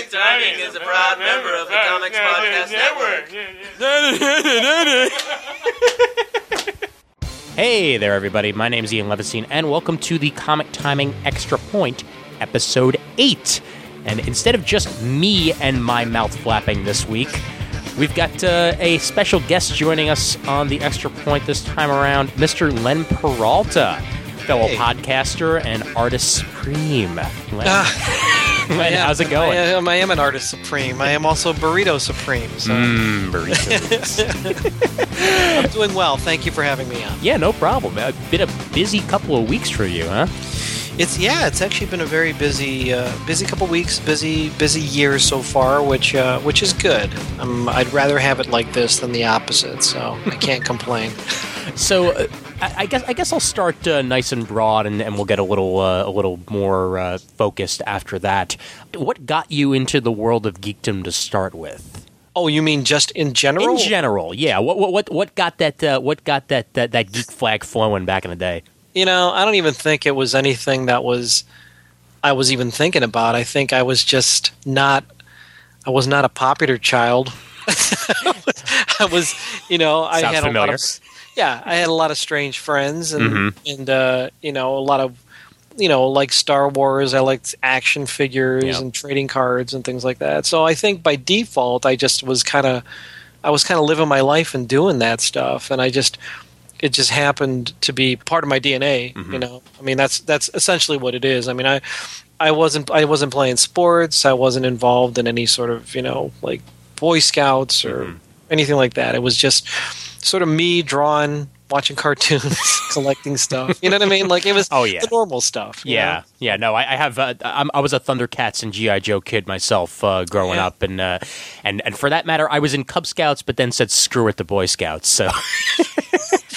Comic Timing is a proud member of the Comics Podcast Network. Hey there, everybody. My name is Ian Levinstein, and welcome to the Comic Timing Extra Point, Episode 8. And instead of just me and my mouth flapping this week, we've got uh, a special guest joining us on the Extra Point this time around, Mr. Len Peralta, fellow Hey. podcaster and artist supreme. Len, Len, I am- how's it going? I am, I am an artist supreme. I am also burrito supreme. So Mmm, burritos. I'm doing well. Thank you for having me on. yeah, no problem. Uh, been a busy couple of weeks for you, huh? It's yeah, it's actually been a very busy, uh, busy couple weeks, busy, busy year so far, which uh, which is good. Um, I'd rather have it like this than the opposite, so I can't complain. So uh, I, I guess I guess I'll start uh, nice and broad, and, and we'll get a little uh, a little more uh, focused after that. What got you into the world of geekdom to start with? Oh, you mean just in general? In general, yeah. What what what, what got that uh, what got that, that that geek flag flowing back in the day? You know, I don't even think it was anything that was I was even thinking about. I think I was just not I was not a popular child. I was, you know, I Sounds had a lot of yeah, I had a lot of strange friends and Mhm. and uh, you know, a lot of you know, like Star Wars, I liked action figures Yeah. and trading cards and things like that. So I think by default I just was kind of I was kind of living my life and doing that stuff and I just it just happened to be part of my DNA. Mm-hmm. You know, I mean that's that's essentially what it is. I mean, I I wasn't I wasn't playing sports. I wasn't involved in any sort of you know like Boy Scouts or Mm-hmm. anything like that. It was just sort of me drawing, watching cartoons, collecting stuff. You know what I mean? Like it was Oh, yeah. the normal stuff. Yeah, know? yeah. No, I, I have. Uh, I'm, I was a Thundercats and GI Joe kid myself uh, growing Yeah. up, and uh, and and for that matter, I was in Cub Scouts, but then said screw it the Boy Scouts. So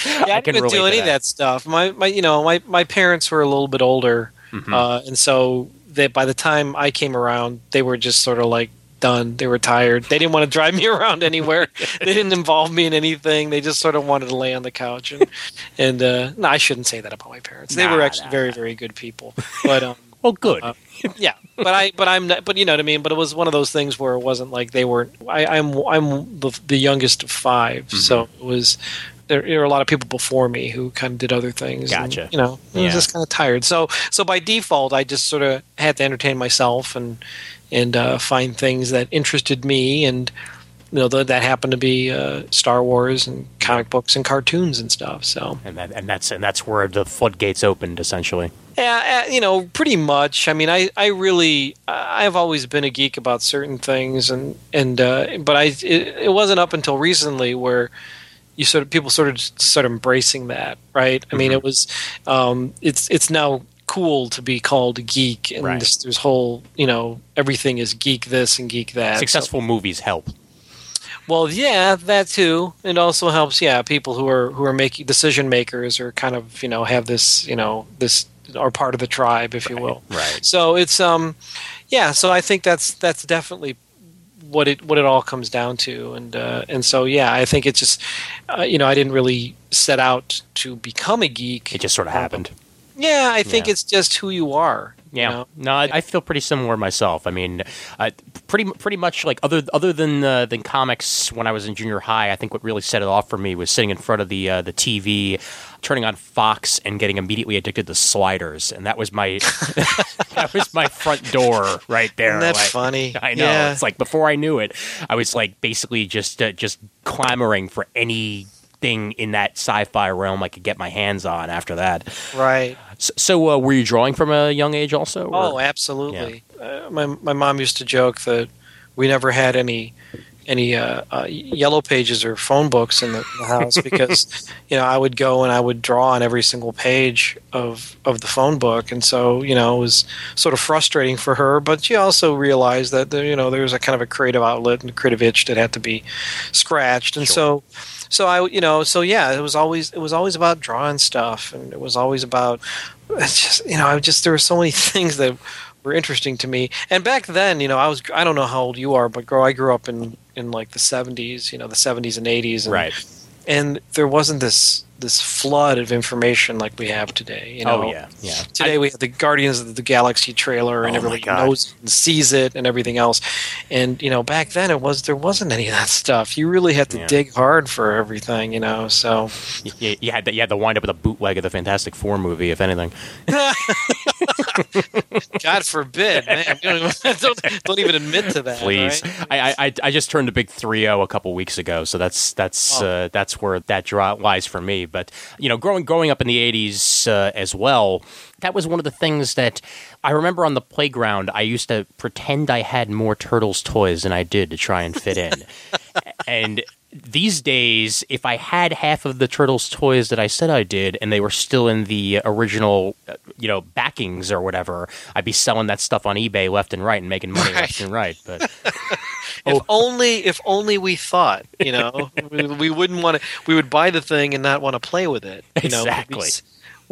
Yeah, I, can didn't do any of that. that stuff. My, my, you know, my, my parents were a little bit older, Mm-hmm. uh, and so that by the time I came around, they were just sort of like done. They were tired. They didn't want to drive me around anywhere. they didn't involve me in anything. They just sort of wanted to lay on the couch. And, and uh, no, I shouldn't say that about my parents. They Nah, were actually nah, very, very good people. But um, well, good. uh, yeah, but I, but I'm, not, but you know what I mean. But it was one of those things where it wasn't like they were. I, I'm, I'm the, the youngest of 5 Mm-hmm. so it was. There, there were a lot of people before me who kind of did other things. and, Gotcha. you know, I Yeah. was just kind of tired. So, so by default, I just sort of had to entertain myself and and uh, find things that interested me, and you know, th- that happened to be uh, Star Wars and comic books and cartoons and stuff. So, and that, and that's and that's where the floodgates opened essentially. Yeah, uh, you know, pretty much. I mean, I, I really, I've always been a geek about certain things, and and uh, but I, it, it wasn't up until recently where you sort of people sort of start embracing that, right? I mean, Mm-hmm. it was, um, it's it's now cool to be called geek, and Right. this, there's whole, you know, everything is geek this and geek that. So- Successful movies help. well, yeah, that too. It also helps, yeah, people who are who are making decision makers or kind of you know have this you know this are part of the tribe, if you will. Right. So it's um, yeah. So I think that's that's definitely what it what it all comes down to, and uh, and so yeah, I think it's just uh, you know I didn't really set out to become a geek. It just sort of happened. Yeah, I think Yeah. it's just who you are. you Yeah, know? no, I, I feel pretty similar myself. I mean, uh, pretty pretty much like other other than uh, than comics. When I was in junior high, I think what really set it off for me was sitting in front of the uh, the TV, turning on Fox, and getting immediately addicted to sliders, and that was my that was my front door right there. Isn't that like- funny? I know. Yeah. It's like before I knew it, I was like basically just uh, just clamoring for anything in that sci-fi realm I could get my hands on. After that, Right. So, so uh, were you drawing from a young age also? or- Oh, absolutely. Uh, my my mom used to joke that we never had any any uh, uh, yellow pages or phone books in the, the house because you know I would go and I would draw on every single page of of the phone book, and so you know it was sort of frustrating for her. But she also realized that there, you know there was a kind of a creative outlet and a creative itch that had to be scratched, and so so I you know so yeah it was always it was always about drawing stuff, and it was always about it's just you know I just there were so many things that were interesting to me. And back then, you know, I was I don't know how old you are, but girl, I grew up in in like the 70s, you know, the 70s and 80s and right. and there wasn't this this flood of information like we have today. You oh, know, oh yeah, yeah. Today we have the Guardians of the Galaxy trailer, and Oh, everybody knows and sees it, and everything else. And you know, back then it was there wasn't any of that stuff. You really had to Yeah. dig hard for everything. You know, so You, you had to, you had to wind up with a bootleg of the Fantastic Four movie, if anything. God forbid, man, don't, don't, even admit to that. Please, right? I, I I- I just turned a big 3-0 a couple weeks ago, so that's that's Oh. uh, that's where that draw lies for me. But you know, growing growing up in the '80s uh, as well, that was one of the things that I remember on the playground. I used to pretend I had more turtles toys than I did to try and fit in, and. These days, if I had half of the Turtles toys that I said I did, and they were still in the original, uh, you know, backings or whatever, I'd be selling that stuff on eBay left and right and making money Right. left and right. But If Oh. only, if only we thought, you know, we, we wouldn't want to. We would buy the thing and not want to play with it. You know, Exactly. We'd,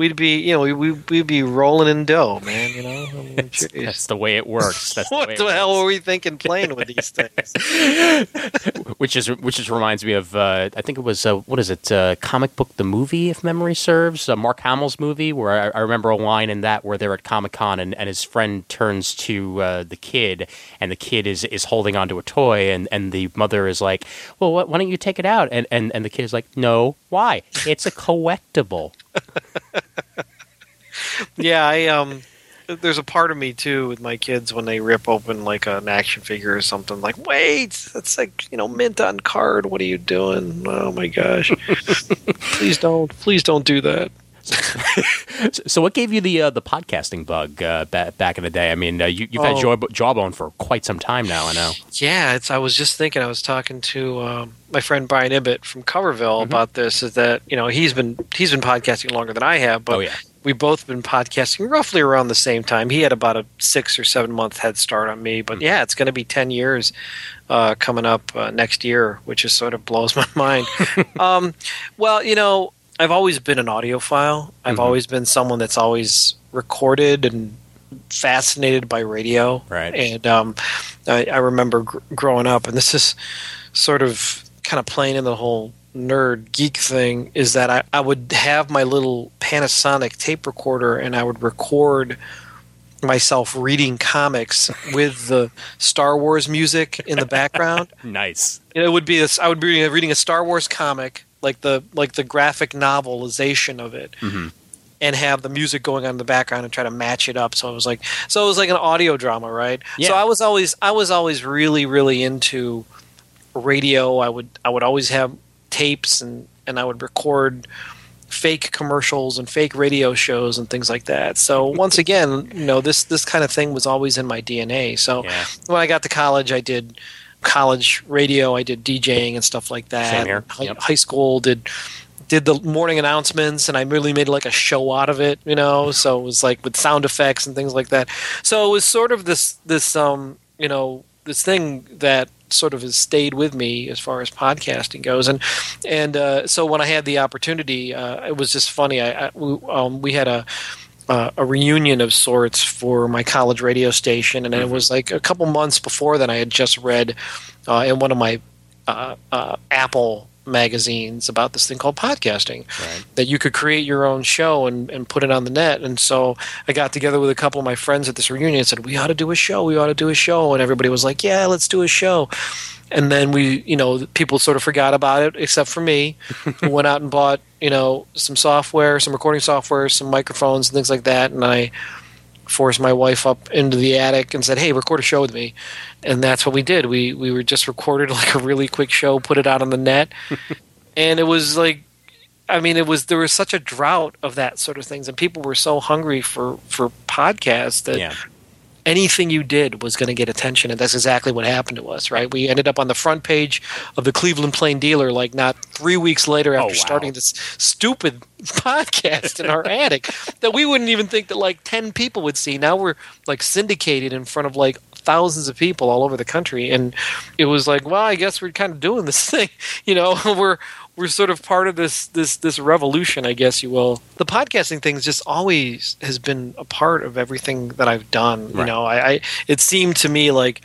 we'd be, you know, we, we, we'd be rolling in dough, man. You know, I mean. That's the way it works. That's what it the hell were we thinking playing with these things? Which is which just reminds me of uh, I think it was uh, what is it uh, comic book the movie if memory serves uh, Mark Hamill's movie where I, I remember a line in that where they're at Comic Con and, and his friend turns to uh, the kid and the kid is is holding onto a toy and, and the mother is like well wh- why don't you take it out and, and and the kid is like no why it's a collectible yeah, I um. There's a part of me too with my kids when they rip open like an action figure or something. Like, wait, that's like you know mint on card. What are you doing? Oh my gosh! please don't, please don't do that. So, so what gave you the uh, the podcasting bug uh, ba- back in the day I mean uh, you, you've had Oh. Jaw- Jawbone for quite some time now I know Yeah, it's. I was just thinking. I was talking to um, my friend Brian Ibbott from Coverville Mhm. about this. Is that you know he's been he's been podcasting longer than I have, but oh yeah we both been podcasting roughly around the same time. He had about a six or seven month head start on me, but Mhm. yeah, it's going to be ten years uh, coming up uh, next year, which is sort of blows my mind. um, well, you know, I've always been an audiophile. I've Mhm. always been someone that's always recorded and fascinated by radio. Right. And um, I, I remember gr- growing up, and this is sort of kind of playing in the whole nerd geek thing is that I, I would have my little Panasonic tape recorder and I would record myself reading comics with the Star Wars music in the background. nice it would be this I would be reading a Star Wars comic like the like the graphic novelization of it hmm and have the music going on in the background and try to match it up. So it was like so it was like an audio drama, right? Yeah. So I was always I was always really really into radio. I would I would always have tapes and and I would record fake commercials and fake radio shows and things like that. So once again, you know, this this kind of thing was always in my DNA. So yeah when I got to college, I did college radio. I did DJing and stuff like that. Same here. High, Yep. high school did did the morning announcements, and I really made like a show out of it. You know, so it was like with sound effects and things like that. So it was sort of this this um you know this thing that sort of has stayed with me as far as podcasting goes and and uh, so when I had the opportunity uh, it was just funny I, I we, um, we had a uh, a reunion of sorts for my college radio station, and it was like a couple months before that. I had just read uh, in one of my uh, uh, Apple magazines about this thing called podcasting right that you could create your own show and, and put it on the net. And so I got together with a couple of my friends at this reunion and said, We ought to do a show. We ought to do a show. And everybody was like, Yeah, let's do a show. And then we, you know, people sort of forgot about it, except for me, who went out and bought, you know, some software, some recording software, some microphones and things like that. And I forced my wife up into the attic and said, "Hey, record a show with me," and that's what we did. We we were just recorded like a really quick show, put it out on the net, and it was like, I mean, it was there was such a drought of that sort of things, and people were so hungry for for podcasts that yeah anything you did was going to get attention, and that's exactly what happened to us. Right? We ended up on the front page of the Cleveland Plain Dealer like not three weeks later after Oh, wow. starting this stupid podcast in our attic that we wouldn't even think that like ten people would see. Now we're like syndicated in front of like thousands of people all over the country, and it was like, well, I guess we're kind of doing this thing. You know, we're we're sort of part of this this this revolution, I guess you will. The podcasting thing just always has been a part of everything that I've done. You know, I, I it seemed to me like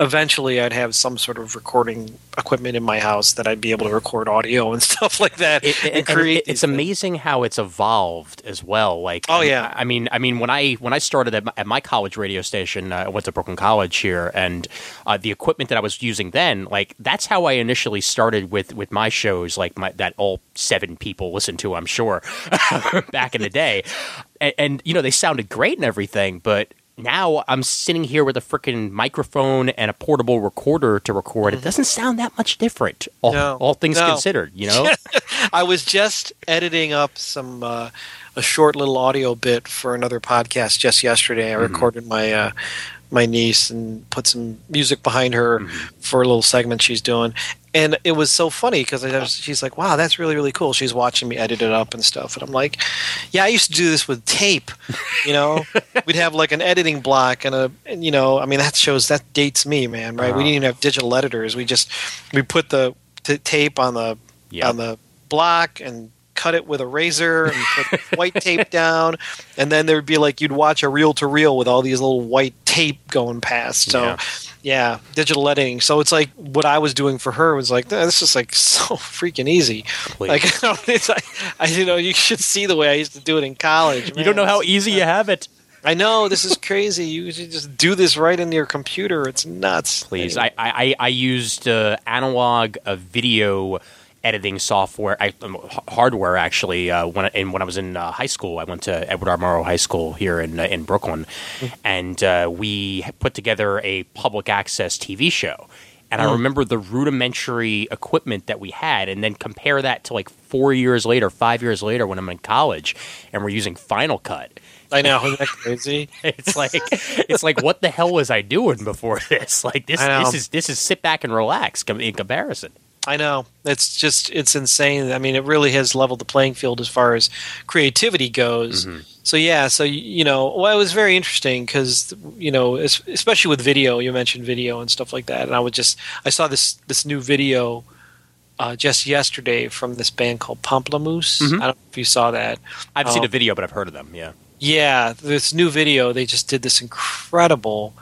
eventually I'd have some sort of recording equipment in my house that I'd be able to record audio and stuff like that. It, it, and create it, it's amazing how it's evolved as well. Like, Oh, yeah. I mean, I mean, when I when I started at my, at my college radio station, uh, I went to Brooklyn College here, and uh, the equipment that I was using then, like, that's how I initially started with with my shows, like my that all seven people listened to, I'm sure, back in the day, and, and you know they sounded great and everything, but. Now I'm sitting here with a freaking microphone and a portable recorder to record. It doesn't sound that much different, all, Mm-hmm. No. all things No. considered. You know, I was just editing up some uh, a short little audio bit for another podcast just yesterday. I Mm-hmm. recorded my uh, my niece and put some music behind her Mm-hmm. for a little segment she's doing, and it was so funny because she's like, "Wow, that's really really cool." She's watching me edit it up and stuff, and I'm like, "Yeah, I used to do this with tape. You know, we'd have like an editing block and a, and, you know, I mean that shows that dates me, man. Right? We Uh-huh. didn't even have digital editors. We just we put the t- tape on the Yep. on the block and cut it with a razor and put white tape down. And then there'd be like you'd watch a reel to reel with all these little white tape going past. So Yeah. yeah. digital editing. So it's like what i was doing for her was like this is like so freaking easy. Please. like it's like I, you know you should see the way i used to do it in college you don't know how easy you have it. i know this is crazy. You should just do this right in your computer. It's nuts. Please, I I, I used uh, analog uh, video editing software, I, um, hardware actually. Uh, when I, and when I was in uh, high school, I went to Edward R. Murrow High School here in uh, in Brooklyn, and uh, we put together a public access TV show. And I remember the rudimentary equipment that we had, and then compare that to like four years later, five years later, when I'm in college, and we're using Final Cut. i know isn't that crazy It's like it's like what the hell was I doing before this? Like this this is this is sit back and relax in comparison. I know. It's just it's insane. I mean, it really has leveled the playing field as far as creativity goes. Mm-hmm. So yeah, so you know, well, it was very interesting because you know, especially with video, you mentioned video and stuff like that, and I would just I saw this this new video uh, just yesterday from this band called Pomplamoose. Mhm. I don't know if you saw that. I've seen Oh. a video, but I've heard of them. Yeah. Yeah, this new video, they just did this incredible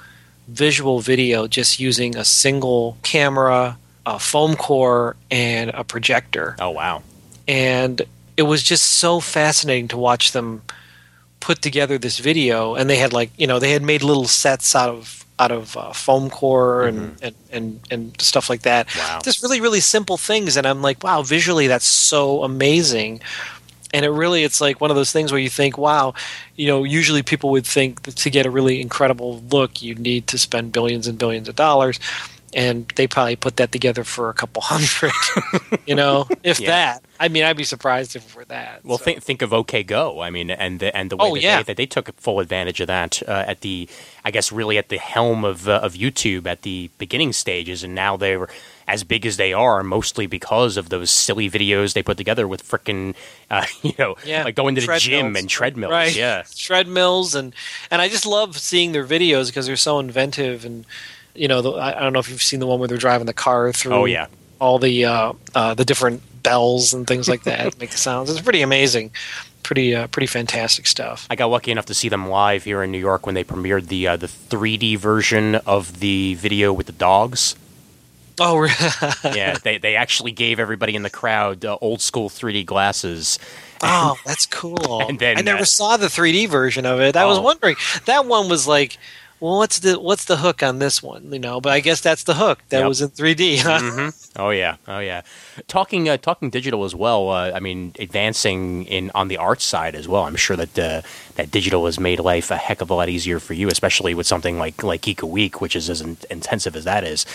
visual video just using a single camera, a foam core, and a projector. Oh wow. And it was just so fascinating to watch them put together this video. And they had like, you know, they had made little sets out of out of uh, foam core and, and, and, and stuff like that. Wow. Just really, really simple things. And I'm like, wow, visually that's so amazing and it really it's like one of those things where you think wow you know usually people would think that to get a really incredible look you need to spend billions and billions of dollars and they probably put that together for a couple hundred you know if Yeah. that i mean i'd be surprised if it were that Well, So- think think of OK Go. I mean, and the, and the way Oh, that, yeah. they, that they took full advantage of that uh, at the, I guess, really at the helm of uh, of YouTube at the beginning stages, and now they're as big as they are, mostly because of those silly videos they put together with frickin', uh, you know, yeah like going to the gym and treadmills. right Yeah. treadmills and and i just love seeing their videos because they're so inventive and you know the, I, don't know if you've seen the one where they're driving the car through Oh yeah. all the uh, uh, the different bells and things like that make the sounds. It's pretty amazing, pretty uh, pretty fantastic stuff. I got lucky enough to see them live here in New York when they premiered the uh, the 3D version of the video with the dogs. Oh, yeah, they they actually gave everybody in the crowd uh, old school 3D glasses. oh, that's cool. And then, I never uh, saw the 3D version of it. I was Oh. wondering that one was like. Well, what's the what's the hook on this one? You know, but I guess that's the hook that Yep. was in 3D. Huh? hmm Oh yeah, oh yeah. Talking uh, talking digital as well. Uh, I mean, advancing in on the art side as well. I'm sure that uh, that digital has made life a heck of a lot easier for you, especially with something like like Geek a Week, which is as in- intensive as that is.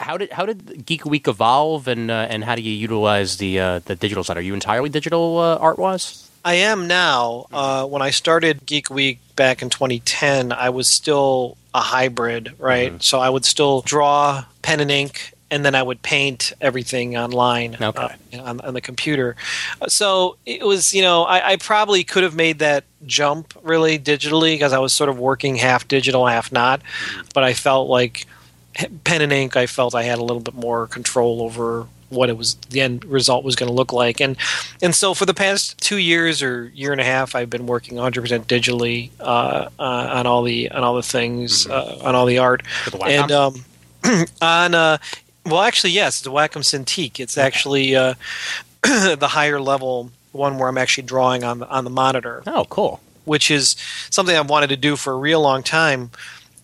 How did how did Geek a Week evolve, and uh, and how do you utilize the uh, the digital side? Are you entirely digital uh, art wise? I am now. Uh, when I started Geek Week back in 2010, I was still a hybrid, right? So I would still draw pen and ink, and then I would paint everything online Okay. uh, on, on the computer. Uh, So it was, you know, I, I probably could have made that jump really digitally because I was sort of working half digital, half not. But I felt like pen and ink, I felt I had a little bit more control over what it was the end result was going to look like. And and so for the past two years or year and a half i've been working 100% digitally uh, uh, on all the on all the things uh, on all the art. The and um, on uh, well, actually, yes, it's a Wacom Cintiq. It's actually uh, the higher level one where I'm actually drawing on the on the monitor, Oh, cool. which is something I've wanted to do for a real long time,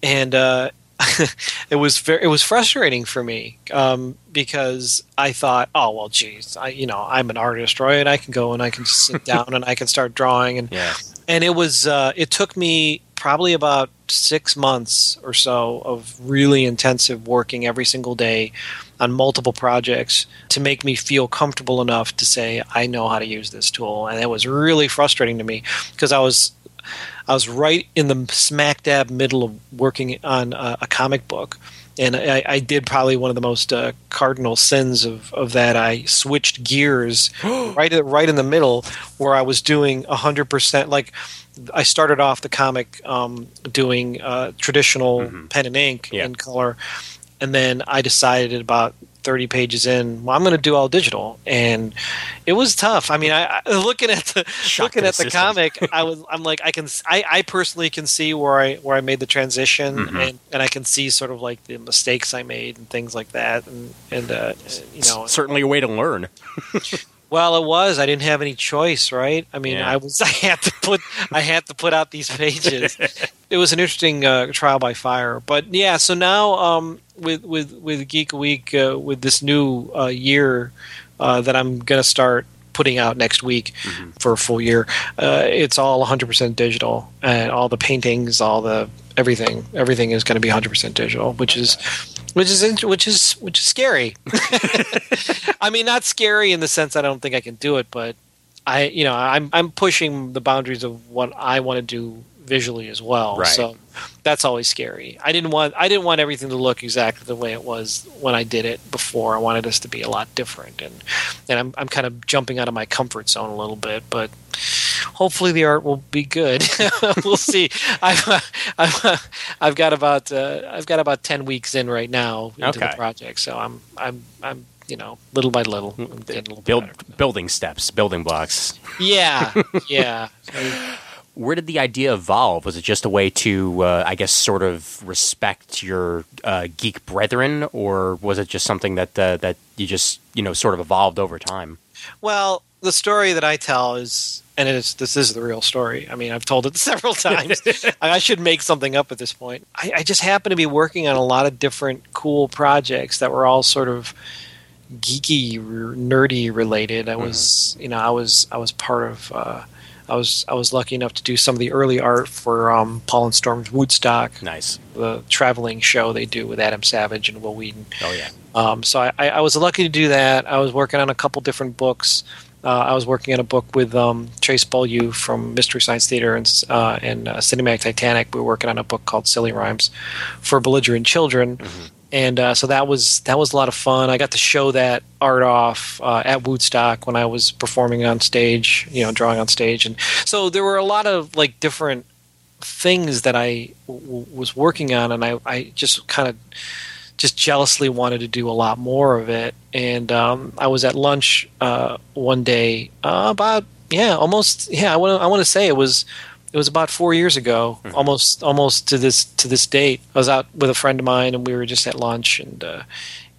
and uh, it was very, it was frustrating for me um, because I thought, oh well, geez, I you know I'm an artist, right? I can go and I can just sit down and I can start drawing, and Yeah. and it was uh, it took me probably about six months or so of really intensive working every single day on multiple projects to make me feel comfortable enough to say I know how to use this tool, and it was really frustrating to me because I was I was right in the smack dab middle of working on a, a comic book. And I, I did probably one of the most uh, cardinal sins of, of that. I switched gears right at, right in the middle, where I was doing hundred percent. Like I started off the comic um, doing uh, traditional pen and ink Yeah. in color, and then I decided about 30 pages in, well, I'm going to do all digital, and it was tough. I mean, I, I looking at the Shock looking at the system. comic, I was I'm like I can I, I personally can see where I where I made the transition, Mhm. and, and I can see sort of like the mistakes I made and things like that, and and uh, you know, Certainly a way to learn. well, it was. I didn't have any choice, right? I mean, Yeah. I was. I had to put. I had to put out these pages. it was an interesting uh, trial by fire, but yeah. So now, um, with with with Geek Week, uh, with this new uh, year uh, that I'm gonna start putting out next week for a full year, uh, it's all 100% digital, and all the paintings, all the everything, everything is going to be 100% digital, which is. Which is which is which is scary. I mean, not scary in the sense I don't think I can do it, but I, you know, I'm I'm pushing the boundaries of what I want to do visually as well. Right. So that's always scary. I didn't want I didn't want everything to look exactly the way it was when I did it before. I wanted us to be a lot different, and and I'm I'm kind of jumping out of my comfort zone a little bit, but hopefully the art will be good. we'll see. I've I've, I've got about uh, I've got about ten weeks in right now into Okay. the project, so I'm I'm I'm you know little by little I'm getting a little Build better. building steps, building blocks. Yeah, yeah. Where did the idea evolve? Was it just a way to, uh, I guess, sort of respect your uh, geek brethren, or was it just something that uh, that you just you know sort of evolved over time? Well, the story that I tell is, and it's this is the real story. I mean, I've told it several times. I should make something up at this point. I, I just happen to be working on a lot of different cool projects that were all sort of geeky, r- nerdy related. I was, you know, I was, I was part of. I was, I was lucky enough to do some of the early art for um, Paul and Storm's W00tstock, Nice. the traveling show they do with Adam Savage and Wil Wheaton. Oh yeah. Um, so I, I was lucky to do that. I was working on a couple different books. Uh, I was working on a book with um, Trace Beaulieu from Mystery Science Theater and, uh, and uh, Cinematic Titanic. We were working on a book called Silly Rhymes for belligerent children, and uh, so that was that was a lot of fun. I got to show that art off uh, at W00tstock when I was performing on stage, you know, drawing on stage, and so there were a lot of like different things that I w- was working on, and I, I just kind of just jealously wanted to do a lot more of it. And um, I was at lunch uh, one day uh, about yeah, almost yeah. I want I want to say it was it was about four years ago, almost almost to this to this date. I was out with a friend of mine, and we were just at lunch, and uh,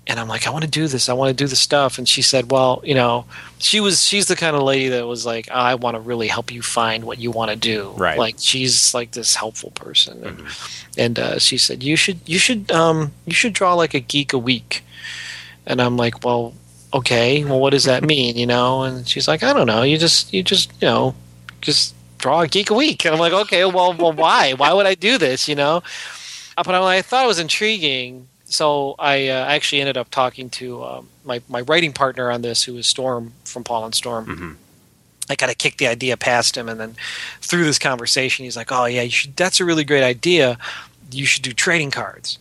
and I'm like, I want to do this. I want to do the stuff. And she said, well, you know, she was she's the kind of lady that was like, I want to really help you find what you want to do. Right. Like she's like this helpful person. And, and uh, she said, you should you should um you should draw like a geek a week. And I'm like, well, okay. Well, what does that mean? You know? And she's like, I don't know. You just you just you know just draw a geek a week. And I'm like, okay. Well, well, why? Why would I do this? You know? Uh, But I, I thought it was intriguing. So I uh, actually ended up talking to um, my my writing partner on this, who is Storm from Paul and Storm. Mhm. I kind of kicked the idea past him, and then through this conversation, he's like, "Oh yeah, you should. That's a really great idea. You should do trading cards."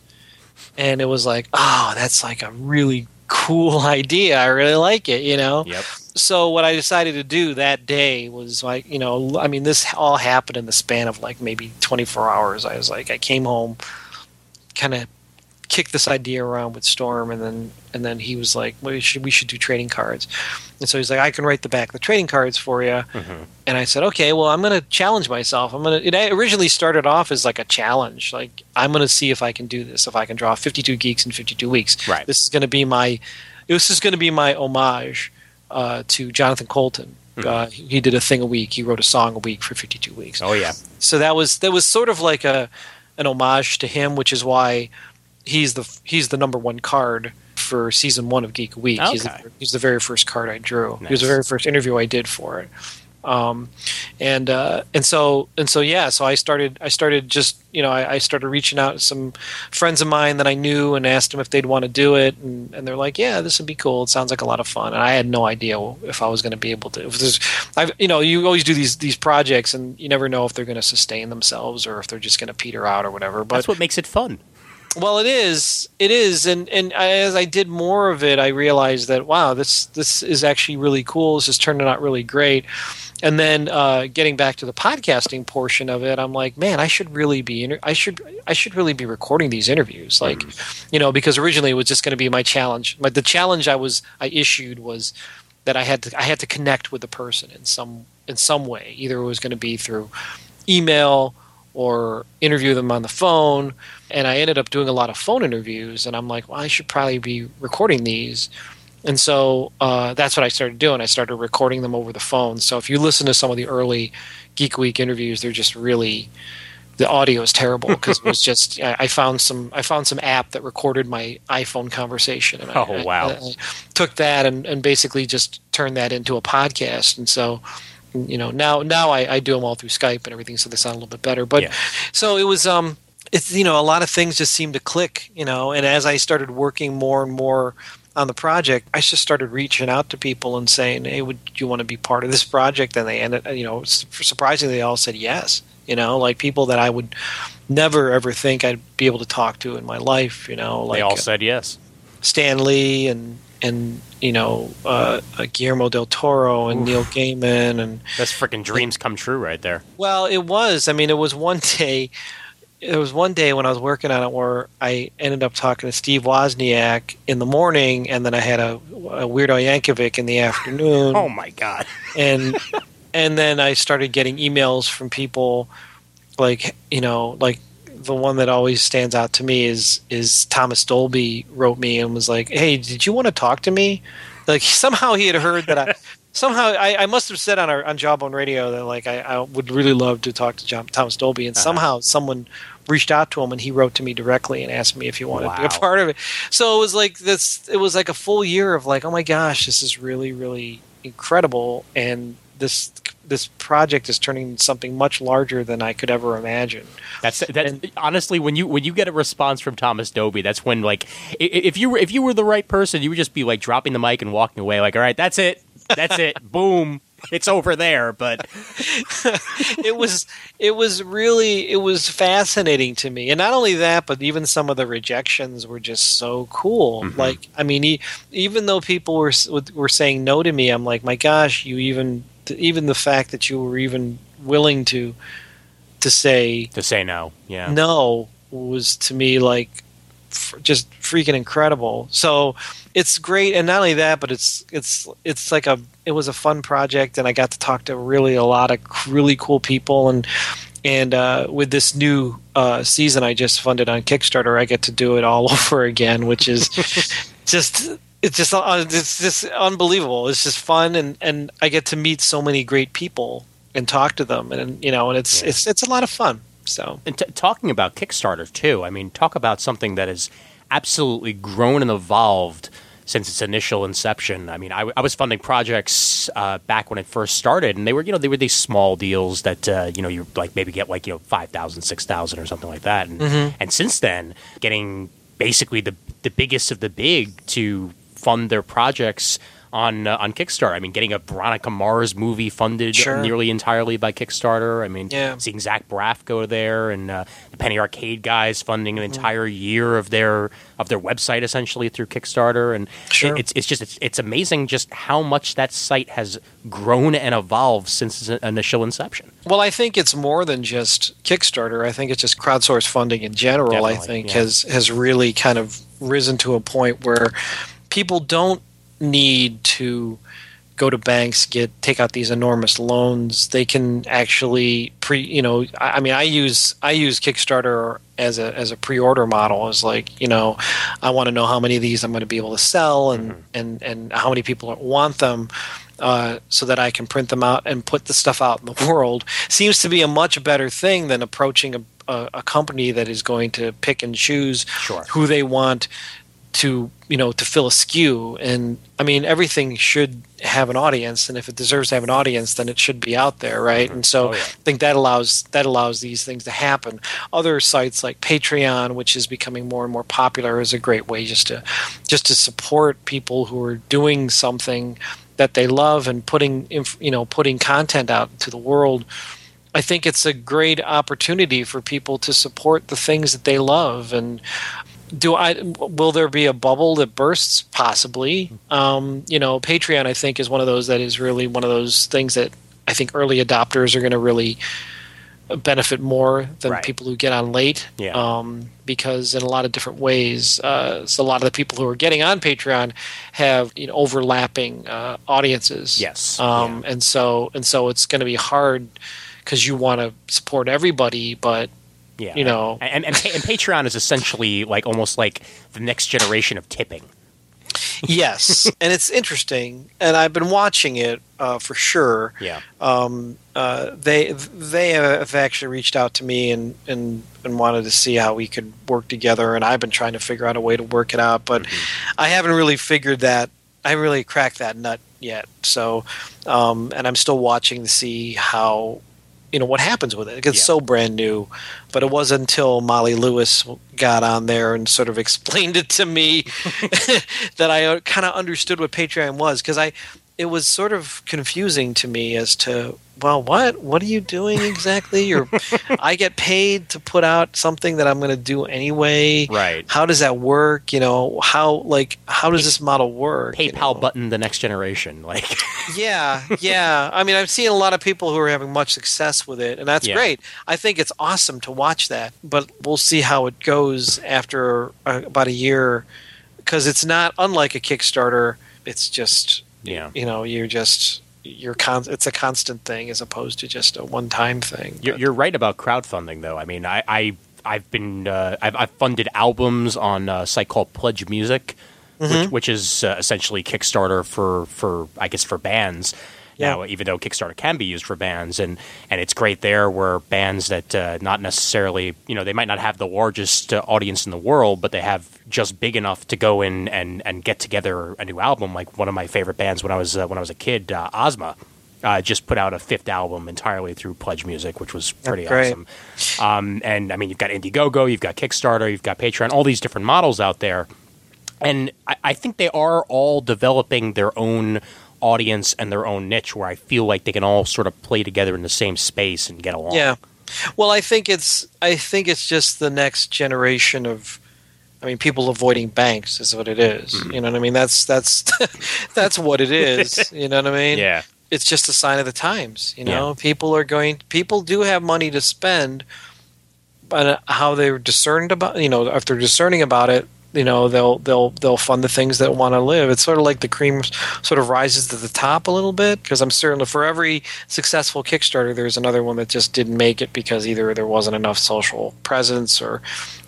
And it was like, "Oh, that's like a really cool idea. I really like it." You know Yep. So what I decided to do that day was like, you know, I mean, this all happened in the span of like maybe 24 hours. I was like, I came home, kind of kicked this idea around with Storm, and then and then he was like, well, we should we should do trading cards, and so he's like, I can write the back of the trading cards for you, mm-hmm. and I said, okay, well, I'm going to challenge myself. I'm going to. It originally started off as like a challenge, like I'm going to see if I can do this, if I can draw 52 geeks in 52 weeks. Right. This is to be my, this is going to be my homage uh, to Jonathan Coulton. Uh, he did a thing a week. He wrote a song a week for 52 weeks Oh yeah. so that was that was sort of like a an homage to him, which is why he's the he's the number one card for season one of Geek Week. He's, the, he's the very first card I drew. He was the very first interview I did for it. Um, and uh, and so and so yeah, so I started I started just you know I, I started reaching out to some friends of mine that I knew and asked them if they'd want to do it, and, and they're like, yeah, this would be cool. It sounds like a lot of fun. And I had no idea if I was going to be able to. If there's, I've you know you always do these these projects and you never know if they're going to sustain themselves or if they're just going to peter out or whatever. But That's what makes it fun. well, it is. It is, and and as I did more of it, I realized that wow, this this is actually really cool. This is turning out really great. And then uh, getting back to the podcasting portion of it, I'm like, man, I should really be. Inter- I should I should really be recording these interviews, like, you know, because originally it was just going to be my challenge. But the challenge I was I issued was that I had to I had to connect with the person in some in some way. Either it was going to be through email or interview them on the phone. And I ended up doing a lot of phone interviews. And I'm like, well, I should probably be recording these. And so uh, that's what I started doing. I started recording them over the phone. So if you listen to some of the early Geek Week interviews, they're just really the audio is terrible because it was just I, found some I found some app that recorded my iPhone conversation and I, Oh, wow. I, I took that and, and basically just turned that into a podcast and so you know now now I, I do them all through Skype and everything so they sound a little bit better but Yeah. so it was um it's you know a lot of things just seemed to click you know and as I started working more and more on the project I just started reaching out to people and saying hey would you want to be part of this project and they ended you know surprisingly they all said yes you know like people that I would never ever think I'd be able to talk to in my life you know like they all uh, said yes. Stan Lee and and you know uh, uh, Guillermo del Toro and Neil Gaiman and That's freaking dreams come true right there. well, it was. I mean, it was one day. It was one day when I was working on it where I ended up talking to Steve Wozniak in the morning, and then I had a, a Weird Al Yankovic in the afternoon, Oh my god. and and then I started getting emails from people like you know like the one that always stands out to me is is Thomas Dolby wrote me and was like, "Hey, did you want to talk to me?" Like somehow he had heard that I somehow I, I must have said on our on Jawbone Radio that like I, I would really love to talk to John, Thomas Dolby, and Uh-huh. somehow someone reached out to him and he wrote to me directly and asked me if he wanted to be a part of it. So it was like this. It was like a full year of like, oh my gosh, this is really really incredible, and this this project is turning into something much larger than I could ever imagine. That's that. And- honestly, when you when you get a response from Thomas Dolby, that's when like if you were if you were the right person, you would just be like dropping the mic and walking away. Like, all right, that's it, that's it, boom, it's over there. But it was it was really it was fascinating to me. And not only that but even some of the rejections were just so cool. Mm-hmm. Like i mean e- even though people were were saying no to me i'm like my gosh you even even the fact that you were even willing to to say to say no, yeah, no was to me like f- just freaking incredible. So it's great and not only that but it's it's it's like a it was a fun project and i got to talk to really a lot of really cool people and and uh, with this new uh, season i just funded on kickstarter i get to do it all over again which is just it's just uh, it's just unbelievable. It's just fun and and i get to meet so many great people and talk to them and you know and it's Yeah. it's it's a lot of fun so And t- talking about Kickstarter too, I mean, talk about something that has absolutely grown and evolved since its initial inception. I mean, I, w- I was funding projects uh, back when it first started, and they were, you know, they were these small deals that, uh, you know, you like maybe get like you know five thousand, six thousand, or something like that. And and since then, getting basically the the biggest of the big to fund their projects on uh, on Kickstarter. I mean, getting a Veronica Mars movie funded Sure. nearly entirely by Kickstarter. I mean, Yeah. seeing Zach Braff go there and uh, the Penny Arcade guys funding Mm-hmm. an entire year of their of their website essentially through Kickstarter, and Sure. it- it's it's just it's, it's amazing just how much that site has grown and evolved since its initial inception. Well, I think it's more than just Kickstarter. I think it's just crowdsourced funding in general. I think yeah. has has really kind of risen to a point where people don't need to go to banks get take out these enormous loans. They can actually pre. You know, I, I mean, I use I use Kickstarter as a as a pre-order model. As like, you know, I want to know how many of these I'm going to be able to sell and Mm-hmm. and and how many people want them uh, so that I can print them out and put the stuff out in the world seems to be a much better thing than approaching a, a, a company that is going to pick and choose Sure. who they want to you know to fill a SKU. And i mean everything should have an audience. And if it deserves to have an audience then it should be out there right? Mm-hmm. And so Oh, yeah. i think that allows that allows these things to happen. Other sites like patreon which is becoming more and more popular is a great way just to just to support people who are doing something that they love and putting inf- you know putting content out to the world. I think it's a great opportunity for people to support the things that they love. And do I? Will there be a bubble that bursts? Possibly. Um, you know, Patreon I think is one of those that is really one of those things that I think early adopters are going to really benefit more than Right. people who get on late. Yeah. Um, because in a lot of different ways, uh, so a lot of the people who are getting on Patreon have you know, overlapping uh, audiences. Yes. Um, and so and so it's going to be hard because you want to support everybody, but Yeah, you know. and, and, and, and Patreon is essentially like almost like the next generation of tipping. yes, and it's interesting, and I've been watching it uh, for sure. Yeah, Um, uh, they they have actually reached out to me and, and and wanted to see how we could work together, and I've been trying to figure out a way to work it out, but I haven't really figured that. I haven't really cracked that nut yet. So, um, and I'm still watching to see how you know what happens with it. It's Yeah. so brand new, but it wasn't until Molly Lewis got on there and sort of explained it to me that I uh, kind of understood what Patreon was because I it was sort of confusing to me as to well what what are you doing exactly or I get paid to put out something that I'm going to do anyway right. how does that work you know how like how does this model work you PayPal know? button the next generation. Like, yeah yeah i mean i've seen a lot of people who are having much success with it and that's Yeah. great i think it's awesome to watch that but we'll see how it goes after uh, about a year because it's not unlike a kickstarter it's just yeah, you know you're just you're con- it's a constant thing as opposed to just a one-time thing you're, you're right about crowdfunding, though. I mean, I, I I've been uh, I've, I've funded albums on a site called Pledge Music, Mm-hmm. which, which is uh, essentially Kickstarter for for I guess for bands. Yeah. Even though Kickstarter can be used for bands, and, and it's great there where bands that uh, not necessarily, you know, they might not have the largest uh, audience in the world, but they have just big enough to go in and, and get together a new album. Like one of my favorite bands when I was uh, when I was a kid, uh, Ozma, uh, just put out a fifth album entirely through Pledge Music, which was pretty awesome. Um, and I mean, you've got Indiegogo, you've got Kickstarter, you've got Patreon, all these different models out there. And I, I think they are all developing their own audience and their own niche where I feel like they can all sort of play together in the same space and get along. Yeah. Well, I think it's I think it's just the next generation of I mean people avoiding banks is what it is. Mm-hmm. You know what I mean? That's that's that's what it is. You know what I mean? Yeah. It's just a sign of the times, you know? People are going people do have money to spend but how they're discerned about you know, if they're discerning about it, you know, they'll they'll they'll fund the things that want to live. It's sort of like the cream sort of rises to the top a little bit because I'm certain for every successful Kickstarter, there's another one that just didn't make it because either there wasn't enough social presence or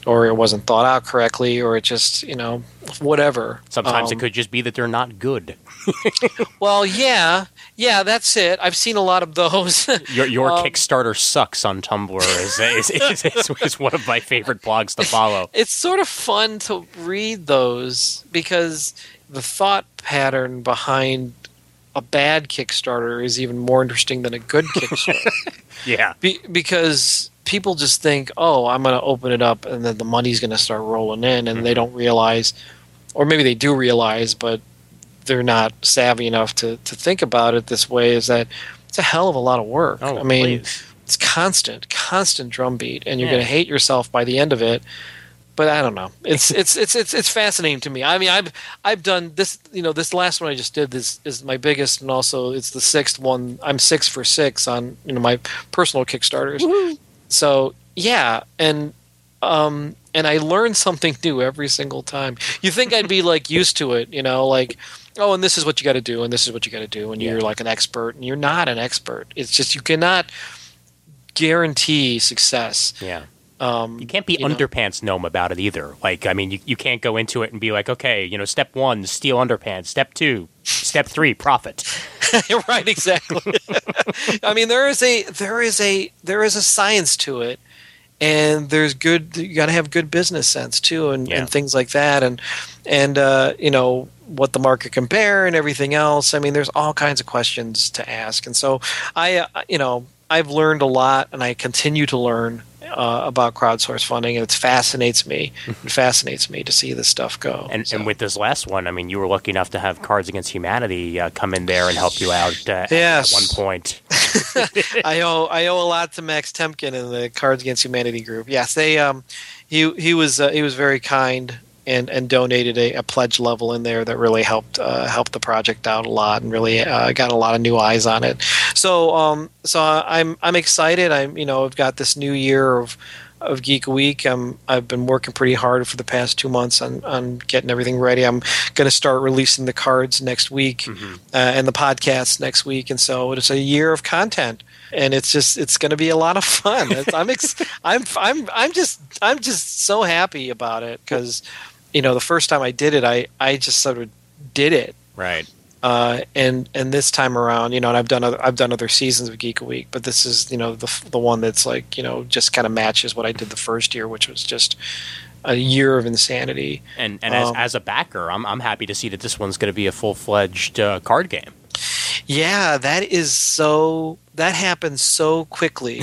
or it wasn't thought out correctly or it just you know whatever. Sometimes Um, it could just be that they're not good. Well, yeah, yeah, that's it. I've seen a lot of those. Your, your Um, Kickstarter sucks on Tumblr is, is, is, is, is one of my favorite blogs to follow. it's sort of fun to read those because the thought pattern behind a bad Kickstarter is even more interesting than a good Kickstarter. Yeah. Be, because people just think, oh, I'm going to open it up and then the money's going to start rolling in, and they don't realize, or maybe they do realize, but they're not savvy enough to to think about it this way is that it's a hell of a lot of work. Oh, I mean, please. it's constant, constant drumbeat, and you're Yeah. going to hate yourself by the end of it. But I don't know. It's it's it's it's it's fascinating to me. I mean, I've I've done this. You know, this last one I just did this is my biggest, and also it's the sixth one. I'm six for six on you know my personal Kickstarters. So yeah, and um and I learn something new every single time. You think I'd be like used to it, you know, like oh, and this is what you got to do, and this is what you got to do, and you're like an expert, and you're not an expert. It's just you cannot guarantee success. Yeah. Um, You can't be you know. underpants gnome about it either. Like, I mean, you, you can't go into it and be like, okay, you know, step one, steal underpants. Step two, step three, profit. right exactly i mean there is a there is a there is a science to it and there's good you got to have good business sense too and, Yeah. and things like that and and uh, you know what the market can bear and everything else i mean there's all kinds of questions to ask and so i uh, you know i've learned a lot and i continue to learn uh, about crowdsource funding and it fascinates me it fascinates me to see this stuff go And, So- and with this last one, I mean, you were lucky enough to have Cards Against Humanity uh, come in there and help you out uh, at- Yes. at one point. I owe I owe a lot to Max Temkin and the Cards Against Humanity group. Yes, they um he he was uh, he was very kind and and donated a, a pledge level in there that really helped uh, helped the project out a lot and really uh, got a lot of new eyes on it. So um so I'm I'm excited. I'm you know I've got this new year of of Geek Week. I'm I've been working pretty hard for the past two months on on getting everything ready. I'm going to start releasing the cards next week uh, and the podcast next week, and so it's a year of content, and it's just it's going to be a lot of fun. I'm ex- I'm I'm I'm just I'm just so happy about it because you know the first time I did it, I I just sort of did it. Right. Uh, and and this time around, you know, and I've done other I've done other seasons of Geek a Week, but this is you know the the one that's like you know just kind of matches what I did the first year, which was just a year of insanity. And and as, Um, as a backer, I'm, I'm happy to see that this one's going to be a full fledged uh, card game. Yeah, that is so. That happened so quickly,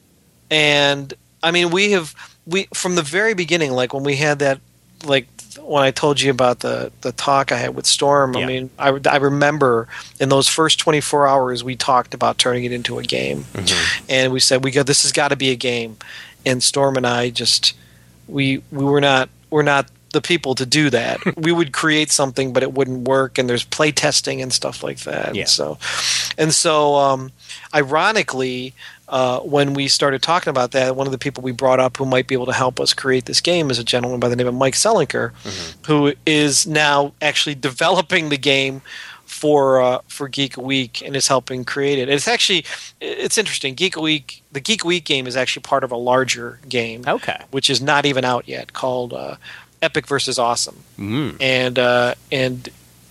and I mean, we have we from the very beginning, like when we had that, like when I told you about the the talk I had with Storm. Yeah. I mean, I, I remember in those first twenty four hours, we talked about turning it into a game, and we said we go this has got to be a game, and Storm and I just we we were not we're not the people to do that. we would create something, but it wouldn't work, and there's play testing and stuff like that. Yeah. And so, and so, um, ironically, uh, when we started talking about that, one of the people we brought up who might be able to help us create this game is a gentleman by the name of Mike Selinker, who is now actually developing the game for uh, for Geek Week and is helping create it. It's actually it's interesting. Geek Week, the Geek Week game is actually part of a larger game Okay. which is not even out yet, called uh, Epic versus Awesome. Mm. And uh, and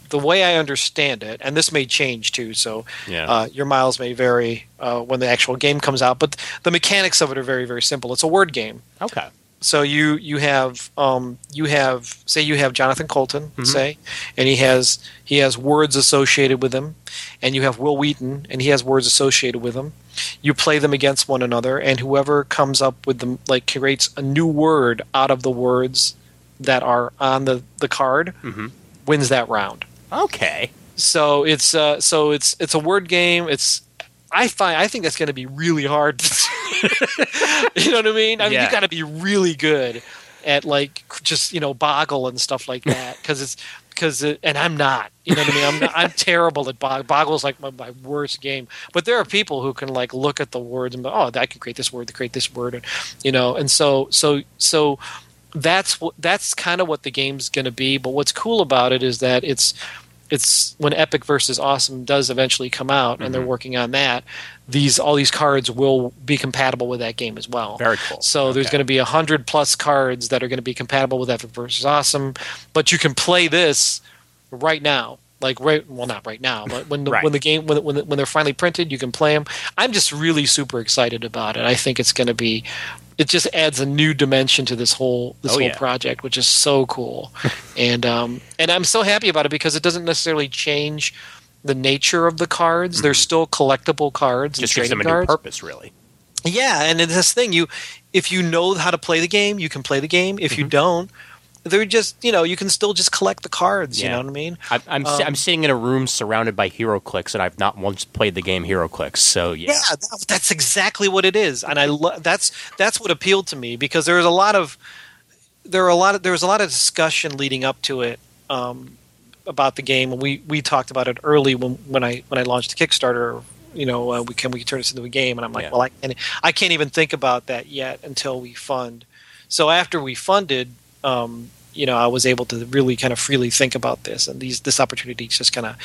the way I understand it, and this may change too, so Yeah. uh, your miles may vary uh, when the actual game comes out. But the mechanics of it are very very simple. It's a word game. okay. So you you have um, you have say you have Jonathan Coulton Mhm. say, and he has he has words associated with him, and you have Wil Wheaton and he has words associated with him. You play them against one another, and whoever comes up with them like creates a new word out of the words that are on the the card Mhm. wins that round. Okay. So it's uh, so it's it's a word game. It's I find I think that's going to be really hard. you know what I mean? I mean, Yeah. you got to be really good at like just you know boggle and stuff like that because it's because it, and I'm not. You know what I mean? I'm not, I'm terrible at boggle. Boggle's like my, my worst game. But there are people who can like look at the words and go, oh, I can create this word, create this word, and you know. And so so so that's what that's kind of what the game's going to be. But what's cool about it is that it's it's when Epic versus Awesome does eventually come out, and they're Mm-hmm. working on that. These all these cards will be compatible with that game as well. Very cool. So there's going to be a hundred plus cards that are going to be compatible with Epic versus Awesome, but you can play this right now. Like right, well, not right now, but when the Right. when the game when when, when they're finally printed, you can play them. I'm just really super excited about it. I think it's going to be. It just adds a new dimension to this whole this Oh, whole yeah. project, which is so cool, and um and I'm so happy about it because it doesn't necessarily change the nature of the cards. They're still collectible cards Mm-hmm. Just gives them a new purpose, really. Yeah, and it's this thing you if you know how to play the game, you can play the game. If you Mm-hmm. don't, they're just you know you can still just collect the cards. You know what I mean? I'm I'm, Um, I'm sitting in a room surrounded by HeroClix, and I've not once played the game HeroClix. So yeah, Yeah, that, that's exactly what it is, and I lo- that's that's what appealed to me because there was a lot of there were a lot of there was a lot of discussion leading up to it um, about the game, and we we talked about it early when when I when I launched the Kickstarter. You know, uh, we can we turn this into a game, and I'm like, Yeah. well, I can't I can't even think about that yet until we fund. So after we funded, um, you know, I was able to really kind of freely think about this, and these this opportunity just kind of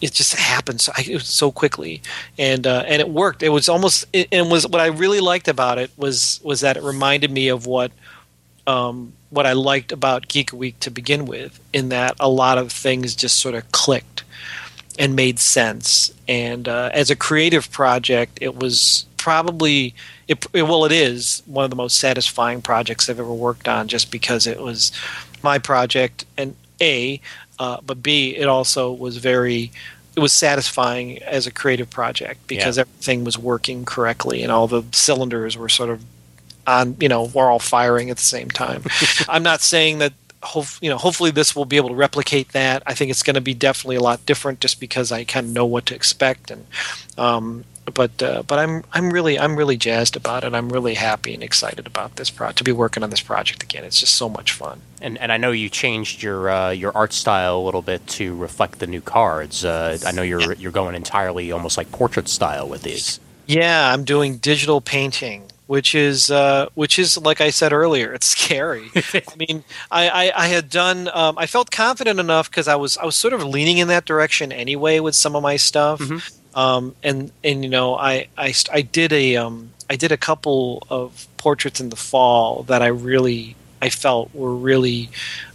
it just happened so, was so quickly. And uh, and it worked. It was almost it, and was what i really liked about it was was that it reminded me of what um, what i liked about geek week to begin with in that a lot of things just sort of clicked and made sense. And uh, as a creative project it was probably it, it well it is one of the most satisfying projects i've ever worked on just because it was my project and a uh, but b it also was very it was satisfying as a creative project because everything was working correctly and all the cylinders were sort of on you know we're all firing at the same time. I'm not saying that hope, you know hopefully this will be able to replicate that. I think it's going to be definitely a lot different just because i kind of know what to expect and um, but uh, but i'm i'm really i'm really jazzed about it i'm really happy and excited about this project to be working on this project again it's just so much fun and and I know you changed your uh, your art style a little bit to reflect the new cards. Uh, I know you're you're going entirely almost like portrait style with these. Yeah, I'm doing digital painting, which is uh, which is like I said earlier, it's scary. I mean, I, I, I had done. Um, I felt confident enough because I was I was sort of leaning in that direction anyway with some of my stuff, um, and and you know I I, I did a um, I did a couple of portraits in the fall that I really I felt were really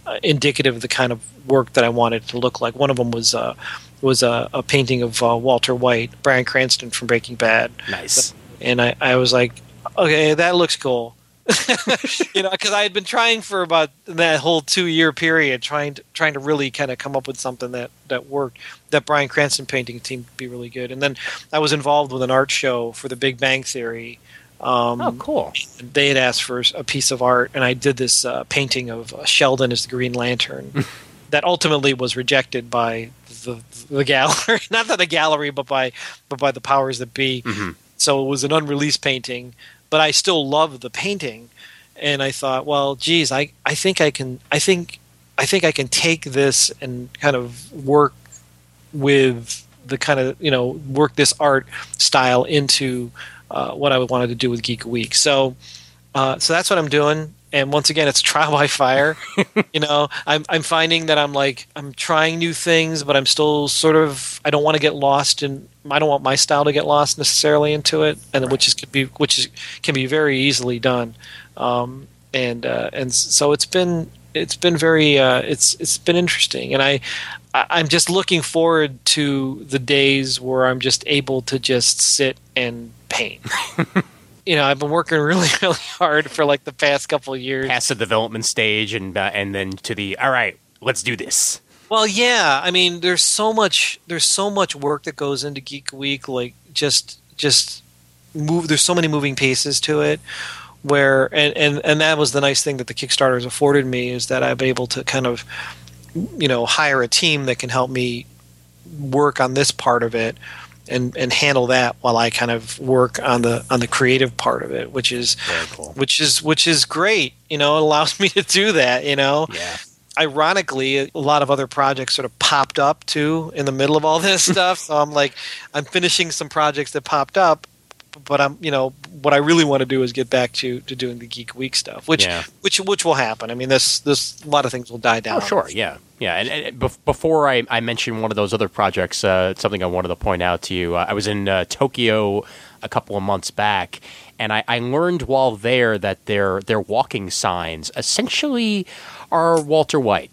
uh, indicative of the kind of work that I wanted to look like. One of them was uh, was a, a painting of uh, Walter White, Bryan Cranston from Breaking Bad, Nice. and I, I was like, okay, that looks cool. you know, because I had been trying for about that whole two year period, trying to trying to really kind of come up with something that that worked. That Bryan Cranston painting seemed to be really good, and then I was involved with an art show for The Big Bang Theory. Um, Oh, cool. they had asked for a piece of art, and I did this uh, painting of uh, Sheldon as the Green Lantern that ultimately was rejected by the the gallery, not by the gallery, but by but by the powers that be. Mhm. So it was an unreleased painting, but I still love the painting, and I thought, well, geez, I I think I can I think I think I can take this and kind of work with the kind of you know work this art style into uh, what I wanted to do with Geek Week. So, uh, so that's what I'm doing. And once again, it's trial by fire. you know, I'm I'm finding that I'm like I'm trying new things, but I'm still sort of I don't want to get lost in I don't want my style to get lost necessarily into it, and which is could be which is can be very easily done. Um, and uh, and so it's been it's been very uh, it's it's been interesting, and I I'm just looking forward to the days where I'm just able to just sit and paint. you know, I've been working really, really hard for like the past couple of years. Past the development stage and uh, and then to the all right, let's do this. Well, yeah. I mean, there's so much. There's so much work that goes into Geek Week. Like just, just move. There's so many moving pieces to it. Where and and and that was the nice thing that the Kickstarter has afforded me is that I've been able to kind of, you know, hire a team that can help me work on this part of it. And, and handle that while I kind of work on the on the creative part of it, which is Very cool. which is which is great. You know, it allows me to do that. You know, Yeah. Ironically, a lot of other projects sort of popped up too in the middle of all this stuff. So I'm like, I'm finishing some projects that popped up, but I'm, you know, what I really want to do is get back to, to doing the Geek Week stuff, which Yeah. which which will happen. I mean, this this a lot of things will die down. Oh, sure, yeah, yeah. And, and bef- before I, I mention one of those other projects, uh, something I wanted to point out to you. Uh, I was in uh, Tokyo a couple of months back, and I, I learned while there that their their walking signs essentially are Walter White.